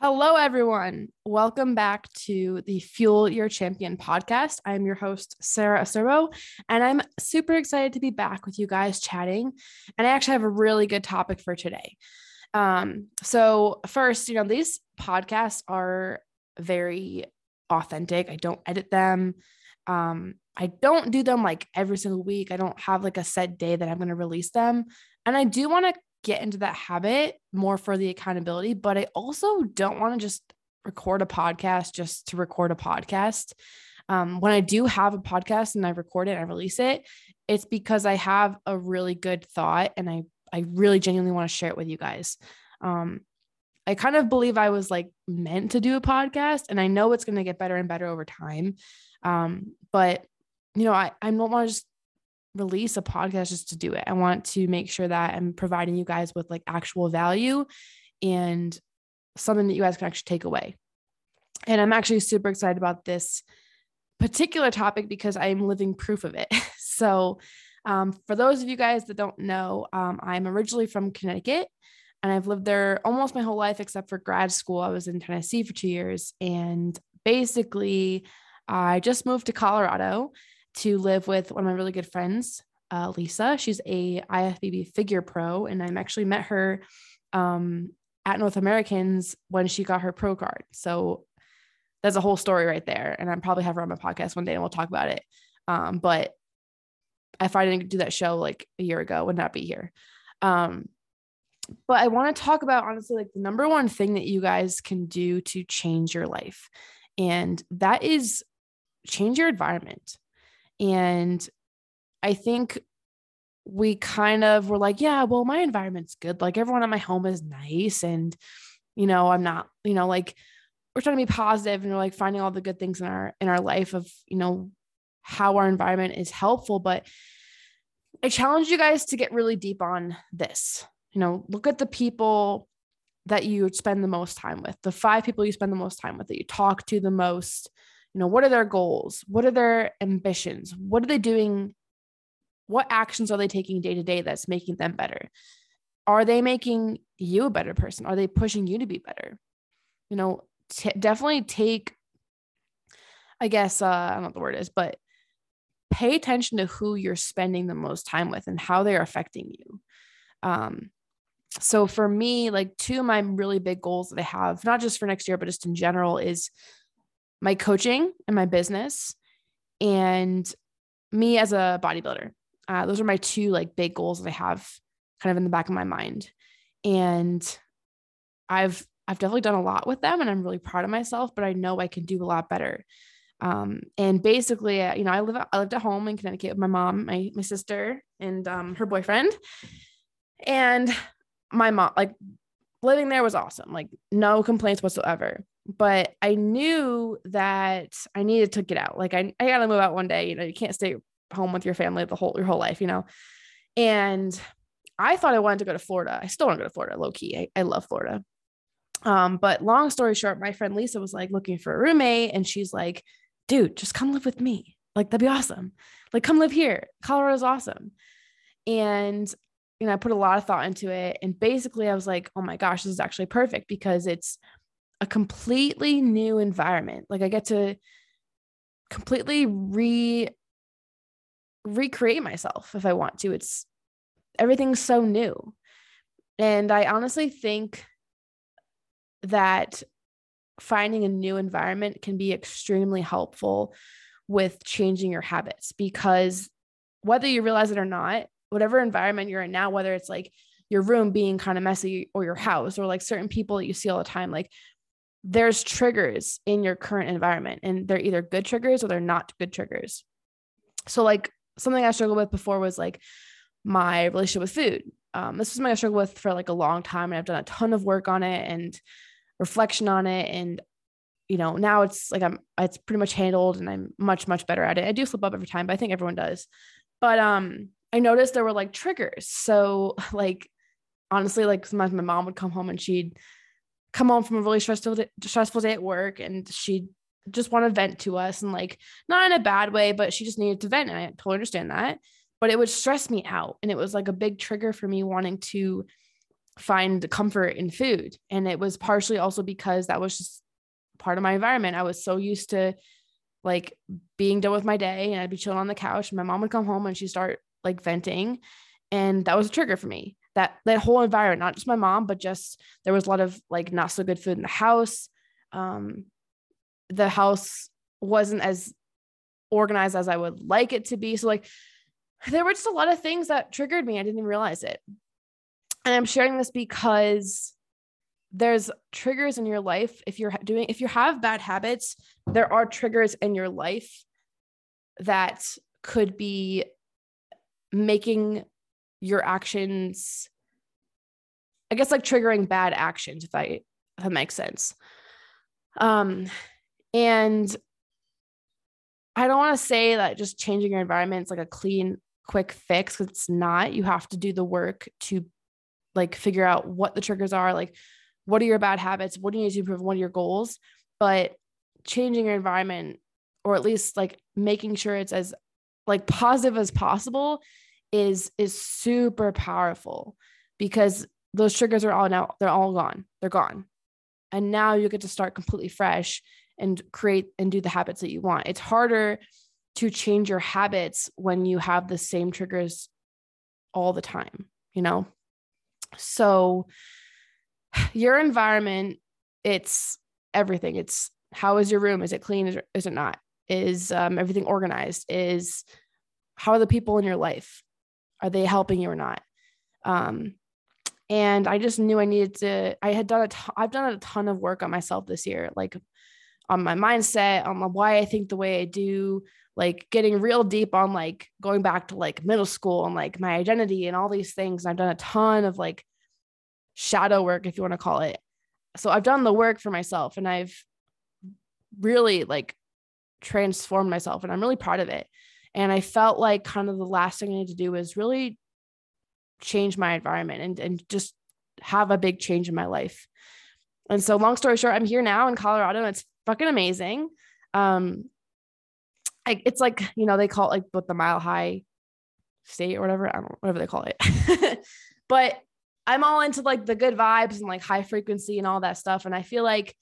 Hello, everyone. Welcome back to the Fuel Your Champion podcast. I'm your host, Sarah Acerbo, and I'm super excited to be back with you guys chatting. And I actually have a really good topic for today. Um, so, first, you know, these podcasts are very authentic. I don't edit them. Um, I don't do them like every single week. I don't have like a set day that I'm going to release them. And I do want to get into that habit more for the accountability, but I also don't want to just record a podcast just to record a podcast. Um, when I do have a podcast and I record it and I release it, it's because I have a really good thought and I I really genuinely want to share it with you guys. Um, I kind of believe I was like meant to do a podcast, and I know it's going to get better and better over time. Um, but you know, I I don't want to just release a podcast just to do it. I want to make sure that I'm providing you guys with like actual value and something that you guys can actually take away. And I'm actually super excited about this particular topic because I'm living proof of it. so, um, for those of you guys that don't know, um, I'm originally from Connecticut and I've lived there almost my whole life except for grad school. I was in Tennessee for two years. And basically, I just moved to Colorado to live with one of my really good friends, uh, Lisa. She's a IFBB figure pro, and I'm actually met her um, at North Americans when she got her pro card. So that's a whole story right there, and I'm probably have her on my podcast one day, and we'll talk about it. Um, but if I didn't do that show like a year ago, would not be here. Um, but I want to talk about honestly like the number one thing that you guys can do to change your life, and that is change your environment. And I think we kind of were like, yeah, well, my environment's good. Like everyone at my home is nice. And, you know, I'm not, you know, like we're trying to be positive and we're like finding all the good things in our in our life of, you know, how our environment is helpful. But I challenge you guys to get really deep on this. You know, look at the people that you spend the most time with, the five people you spend the most time with, that you talk to the most, you know what are their goals? What are their ambitions? What are they doing? What actions are they taking day to day that's making them better? Are they making you a better person? Are they pushing you to be better? You know t- definitely take i guess uh, i don't know what the word is but pay attention to who you're spending the most time with and how they're affecting you. Um so for me like two of my really big goals that i have not just for next year but just in general is my coaching and my business and me as a bodybuilder. Uh, those are my two like big goals that I have kind of in the back of my mind. And I've I've definitely done a lot with them and I'm really proud of myself, but I know I can do a lot better. Um, and basically, uh, you know, I live I lived at home in Connecticut with my mom, my my sister, and um, her boyfriend. And my mom, like living there was awesome, like no complaints whatsoever but I knew that I needed to get out. Like I, I gotta move out one day. You know, you can't stay home with your family the whole your whole life, you know. And I thought I wanted to go to Florida. I still want to go to Florida, low key. I, I love Florida. Um, but long story short, my friend Lisa was like looking for a roommate, and she's like, dude, just come live with me. Like, that'd be awesome. Like, come live here. Colorado's awesome. And you know, I put a lot of thought into it. And basically, I was like, oh my gosh, this is actually perfect because it's a completely new environment. Like I get to completely re recreate myself if I want to. It's everything's so new. And I honestly think that finding a new environment can be extremely helpful with changing your habits because whether you realize it or not, whatever environment you're in now, whether it's like your room being kind of messy or your house or like certain people that you see all the time, like there's triggers in your current environment and they're either good triggers or they're not good triggers. So like something I struggled with before was like my relationship with food. Um, this was I struggled with for like a long time and I've done a ton of work on it and reflection on it. And, you know, now it's like I'm, it's pretty much handled and I'm much, much better at it. I do slip up every time, but I think everyone does. But, um, I noticed there were like triggers. So like, honestly, like sometimes my mom would come home and she'd come home from a really stressful day, stressful day at work and she just want to vent to us and like not in a bad way but she just needed to vent and I totally understand that but it would stress me out and it was like a big trigger for me wanting to find comfort in food. And it was partially also because that was just part of my environment. I was so used to like being done with my day and I'd be chilling on the couch. And my mom would come home and she'd start like venting. And that was a trigger for me. That that whole environment, not just my mom, but just there was a lot of like not so good food in the house. Um, the house wasn't as organized as I would like it to be. So like there were just a lot of things that triggered me. I didn't even realize it. And I'm sharing this because there's triggers in your life if you're doing if you have bad habits, there are triggers in your life that could be making your actions I guess like triggering bad actions if I if that makes sense. Um and I don't want to say that just changing your environment is like a clean, quick fix it's not. You have to do the work to like figure out what the triggers are, like what are your bad habits, what do you need to improve, what are your goals. But changing your environment, or at least like making sure it's as like positive as possible, is is super powerful because those triggers are all now they're all gone. They're gone. And now you get to start completely fresh and create and do the habits that you want. It's harder to change your habits when you have the same triggers all the time, you know? So your environment, it's everything. It's how is your room? Is it clean? Is it, is it not? Is um, everything organized? Is how are the people in your life? Are they helping you or not? Um, and I just knew I needed to. I had done a. T- I've done a ton of work on myself this year, like on my mindset, on why I think the way I do, like getting real deep on like going back to like middle school and like my identity and all these things. And I've done a ton of like shadow work, if you want to call it. So I've done the work for myself and I've really like transformed myself and I'm really proud of it. And I felt like kind of the last thing I need to do is really change my environment and, and just have a big change in my life. And so long story short, I'm here now in Colorado. And it's fucking amazing. Um, I, it's like you know they call it like what the mile high state or whatever. I don't whatever they call it. but I'm all into like the good vibes and like high frequency and all that stuff. And I feel like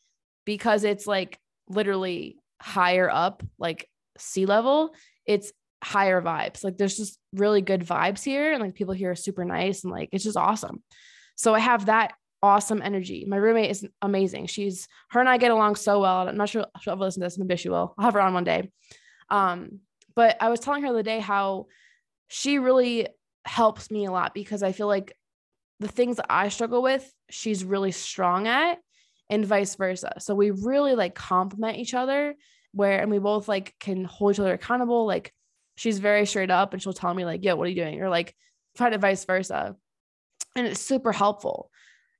because it's like literally higher up, like sea level, it's higher vibes. Like there's just really good vibes here. And like people here are super nice and like it's just awesome. So I have that awesome energy. My roommate is amazing. She's her and I get along so well. I'm not sure she'll ever listen to this. Maybe she will. I'll have her on one day. Um, but I was telling her the day how she really helps me a lot because I feel like the things that I struggle with, she's really strong at, and vice versa. So we really like complement each other where and we both like can hold each other accountable. Like she's very straight up and she'll tell me, like, yo, what are you doing? Or like kind of vice versa. And it's super helpful.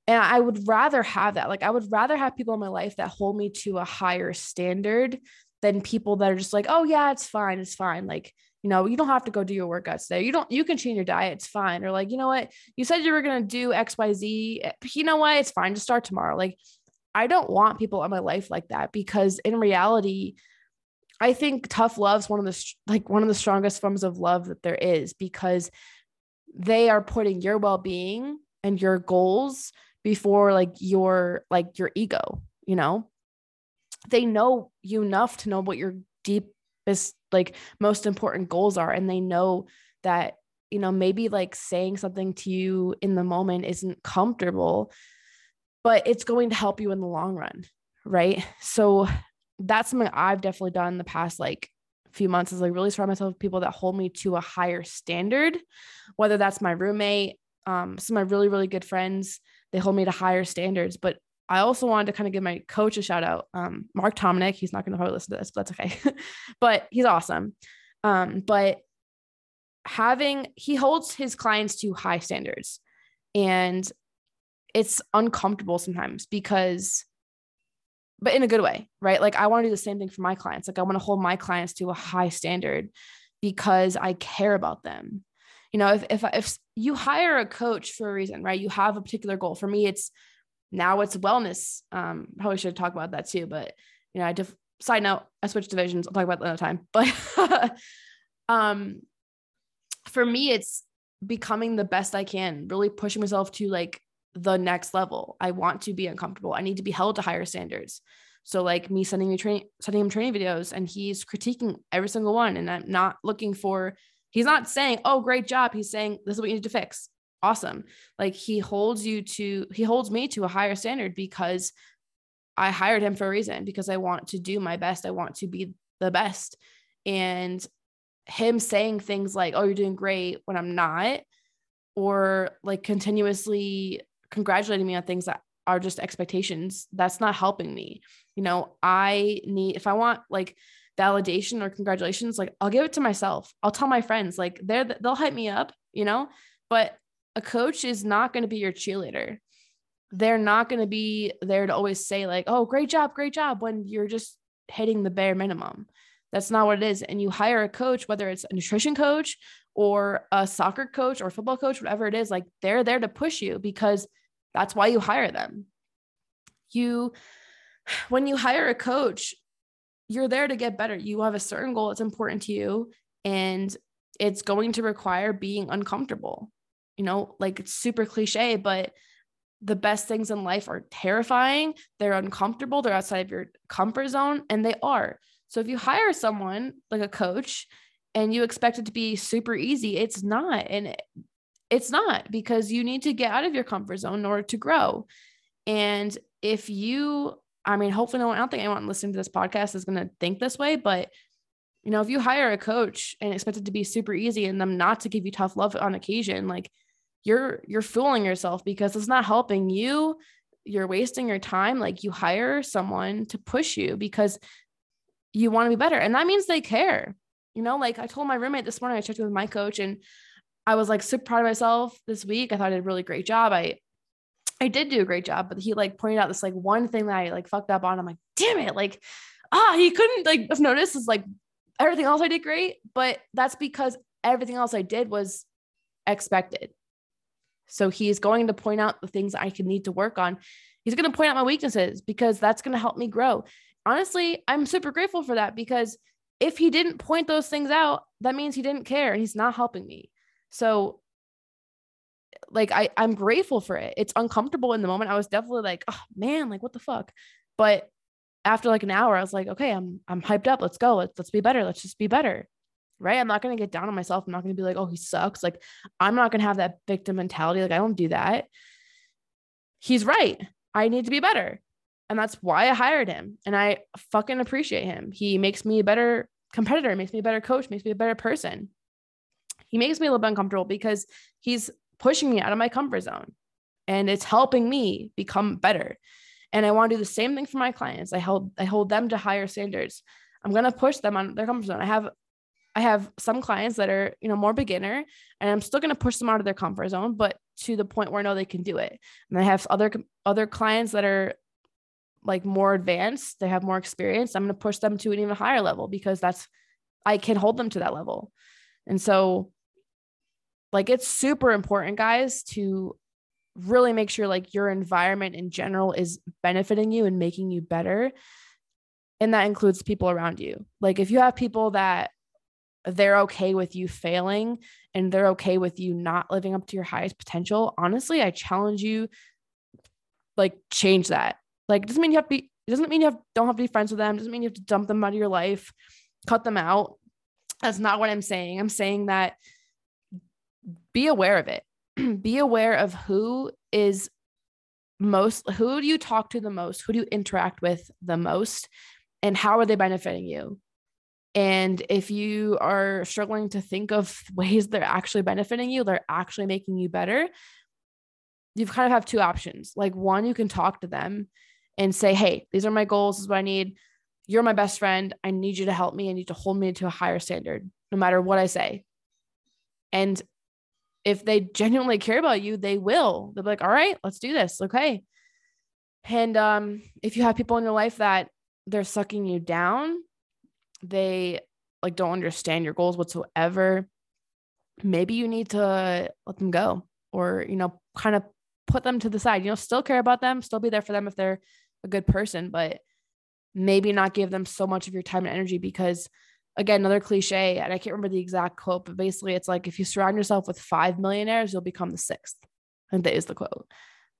And I would rather have that. Like, I would rather have people in my life that hold me to a higher standard than people that are just like, oh, yeah, it's fine. It's fine. Like, you know, you don't have to go do your workouts today. You don't, you can change your diet. It's fine. Or like, you know what? You said you were going to do XYZ. Eh, you know what? It's fine. to start tomorrow. Like, I don't want people in my life like that because in reality, I think tough love is one of the like one of the strongest forms of love that there is because they are putting your well-being and your goals before like your like your ego you know? They know you enough to know what your deepest like most important goals are and they know that you know maybe like saying something to you in the moment isn't comfortable but it's going to help you in the long run right? So that's something i've definitely done in the past like few months is like really surround myself with people that hold me to a higher standard whether that's my roommate um, some of my really really good friends they hold me to higher standards. But I also wanted to kind of give my coach a shout out, um, Mark Tominick. He's not going to probably listen to this, but that's okay. but he's awesome. Um, but having he holds his clients to high standards, and it's uncomfortable sometimes because but in a good way, right? Like I want to do the same thing for my clients. Like I want to hold my clients to a high standard because I care about them you know if if if you hire a coach for a reason right you have a particular goal for me it's now it's wellness um probably should talk about that too but you know i def- side note i switched divisions i'll talk about that another time but um for me it's becoming the best i can really pushing myself to like the next level. I want to be uncomfortable. I need to be held to higher standards. So like me sending me training, sending him training videos and he's critiquing every single one. And I'm not looking for, he's not saying, oh, great job. He's saying, this is what you need to fix. Awesome. Like he holds you to, he holds me to a higher standard because I hired him for a reason, because I want to do my best. I want to be the best. And him saying things like, oh, you're doing great when I'm not, or like continuously congratulating me on things that are just expectations that's not helping me. You know i need if i want like validation or congratulations like i'll give it to myself. I'll tell my friends like they're they'll hype me up you know but a coach is not going to be your cheerleader. They're not going to be there to always say like oh great job great job when you're just hitting the bare minimum. That's not what it is and you hire a coach whether it's a nutrition coach or a soccer coach or football coach whatever it is like they're there to push you because that's why you hire them. You, when you hire a coach, you're there to get better. You have a certain goal that's important to you, and it's going to require being uncomfortable. You know, like it's super cliche, but the best things in life are terrifying. They're uncomfortable. They're outside of your comfort zone, and they are. So if you hire someone like a coach and you expect it to be super easy, it's not. And it's not because you need to get out of your comfort zone in order to grow. And if you, I mean, hopefully no one, I don't think anyone listening to this podcast is going to think this way, but you know, if you hire a coach and expect it to be super easy and them not to give you tough love on occasion, like you're you're fooling yourself because it's not helping you. You're wasting your time. Like you hire someone to push you because you want to be better. And that means they care. You know, like I told my roommate this morning, I checked with my coach and I was like super proud of myself this week. I thought I did a really great job. I I did do a great job, but he like pointed out this like one thing that I like fucked up on. I'm like, damn it, like ah, he couldn't like have noticed is like everything else I did great, but that's because everything else I did was expected. So he's going to point out the things I can need to work on. He's going to point out my weaknesses because that's going to help me grow. Honestly, I'm super grateful for that because if he didn't point those things out, that means he didn't care. He's not helping me. So like I I'm grateful for it. It's uncomfortable in the moment. I was definitely like, oh man, like what the fuck? But after like an hour, I was like, okay, I'm I'm hyped up. Let's go. Let's let's be better. Let's just be better. Right. I'm not gonna get down on myself. I'm not gonna be like, oh, he sucks. Like, I'm not gonna have that victim mentality. Like, I don't do that. He's right. I need to be better. And that's why I hired him. And I fucking appreciate him. He makes me a better competitor, makes me a better coach, makes me a better person he makes me a little bit uncomfortable because he's pushing me out of my comfort zone and it's helping me become better. And I want to do the same thing for my clients. I hold I hold them to higher standards. I'm going to push them on their comfort zone. I have I have some clients that are, you know, more beginner and I'm still going to push them out of their comfort zone, but to the point where I know they can do it. And I have other other clients that are like more advanced, they have more experience. I'm going to push them to an even higher level because that's I can hold them to that level. And so like it's super important, guys, to really make sure like your environment in general is benefiting you and making you better. And that includes people around you. Like if you have people that they're okay with you failing and they're okay with you not living up to your highest potential, honestly, I challenge you like change that. Like it doesn't mean you have to be doesn't mean you have don't have to be friends with them, doesn't mean you have to dump them out of your life, cut them out. That's not what I'm saying. I'm saying that be aware of it. be aware of who is most, who do you talk to the most? Who do you interact with the most? And how are they benefiting you? And if you are struggling to think of ways they're actually benefiting you, they're actually making you better, you kind of have two options. Like, one, you can talk to them and say, Hey, these are my goals. This is what I need. You're my best friend. I need you to help me. I need to hold me to a higher standard, no matter what I say. And if they genuinely care about you, they will. They'll be like, all right, let's do this. Okay. And um, if you have people in your life that they're sucking you down, they like don't understand your goals whatsoever, maybe you need to let them go or, you know, kind of put them to the side. You know, still care about them, still be there for them if they're a good person, but maybe not give them so much of your time and energy because again, another cliche, and I can't remember the exact quote, but basically it's like if you surround yourself with five millionaires, you'll become the sixth. Think that is the quote.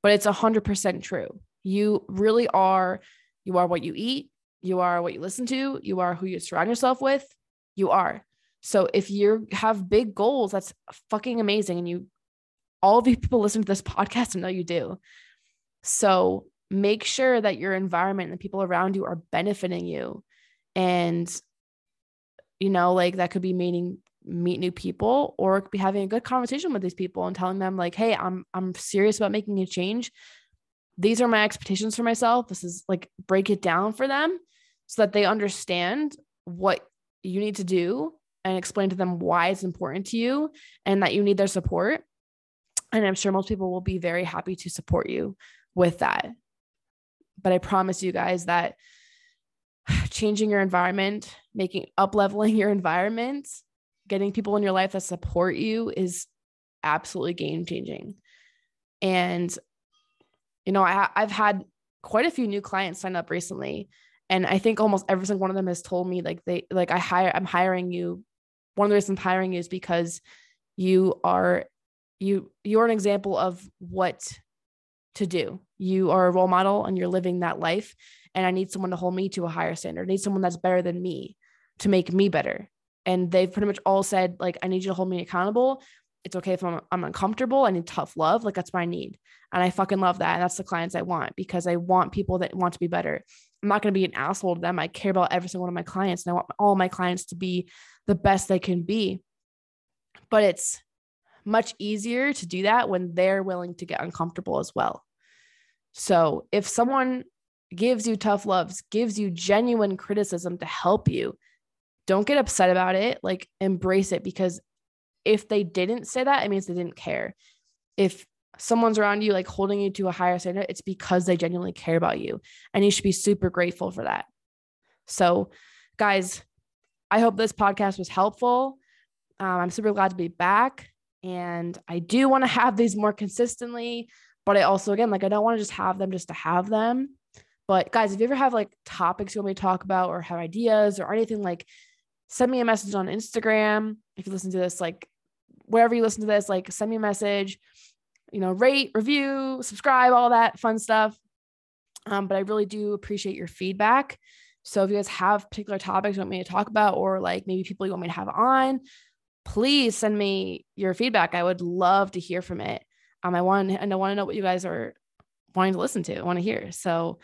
but it's 100% true. You really are, you are what you eat, you are what you listen to, you are who you surround yourself with, you are. So if you have big goals, that's fucking amazing. And you, all you people listen to this podcast and know you do. So make sure that your environment and the people around you are benefiting you. And, you know, like that could be meeting meet new people or be having a good conversation with these people and telling them like hey i'm i'm serious about making a change. These are my expectations for myself. This is like break it down for them so that they understand what you need to do and explain to them why it's important to you and that you need their support. And i'm sure most people will be very happy to support you with that. But i promise you guys that changing your environment making up leveling your environment getting people in your life that support you is absolutely game changing. And, you know, I, I've had quite a few new clients sign up recently. And I think almost every single one of them has told me like they like I hire I'm hiring you. One of the reasons I'm hiring you is because you are you you're an example of what to do. You are a role model and you're living that life. And I need someone to hold me to a higher standard. I need someone that's better than me to make me better. And they've pretty much all said like i need you to hold me accountable. It's okay if I'm, I'm uncomfortable. I need tough love. Like that's what I need. And i fucking love that. And that's the clients i want because i want people that want to be better. I'm not going to be an asshole to them. I care about every single one of my clients and i want all my clients to be the best they can be. But it's much easier to do that when they're willing to get uncomfortable as well. So if someone gives you tough loves gives you genuine criticism to help you don't get upset about it. Like embrace it because if they didn't say that, it means they didn't care. If someone's around you, like holding you to a higher standard, it's because they genuinely care about you. And you should be super grateful for that. So, guys, I hope this podcast was helpful. Um, I'm super glad to be back. And I do want to have these more consistently. But I also, again, like, I don't want to just have them just to have them. But guys, if you ever have like topics you want me to talk about or have ideas or anything like send me a message on Instagram. If you listen to this, like wherever you listen to this, like send me a message, you know, rate, review, subscribe, all that fun stuff. Um, but I really do appreciate your feedback. So if you guys have particular topics you want me to talk about, or like maybe people you want me to have on, please send me your feedback. I would love to hear from it. Um, I want and I want to know what you guys are wanting to listen to. I want to hear. So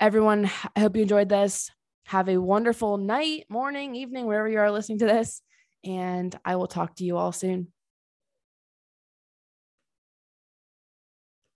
everyone, I hope you enjoyed this. Have a wonderful night, morning, evening, wherever you are listening to this. And I will talk to you all soon.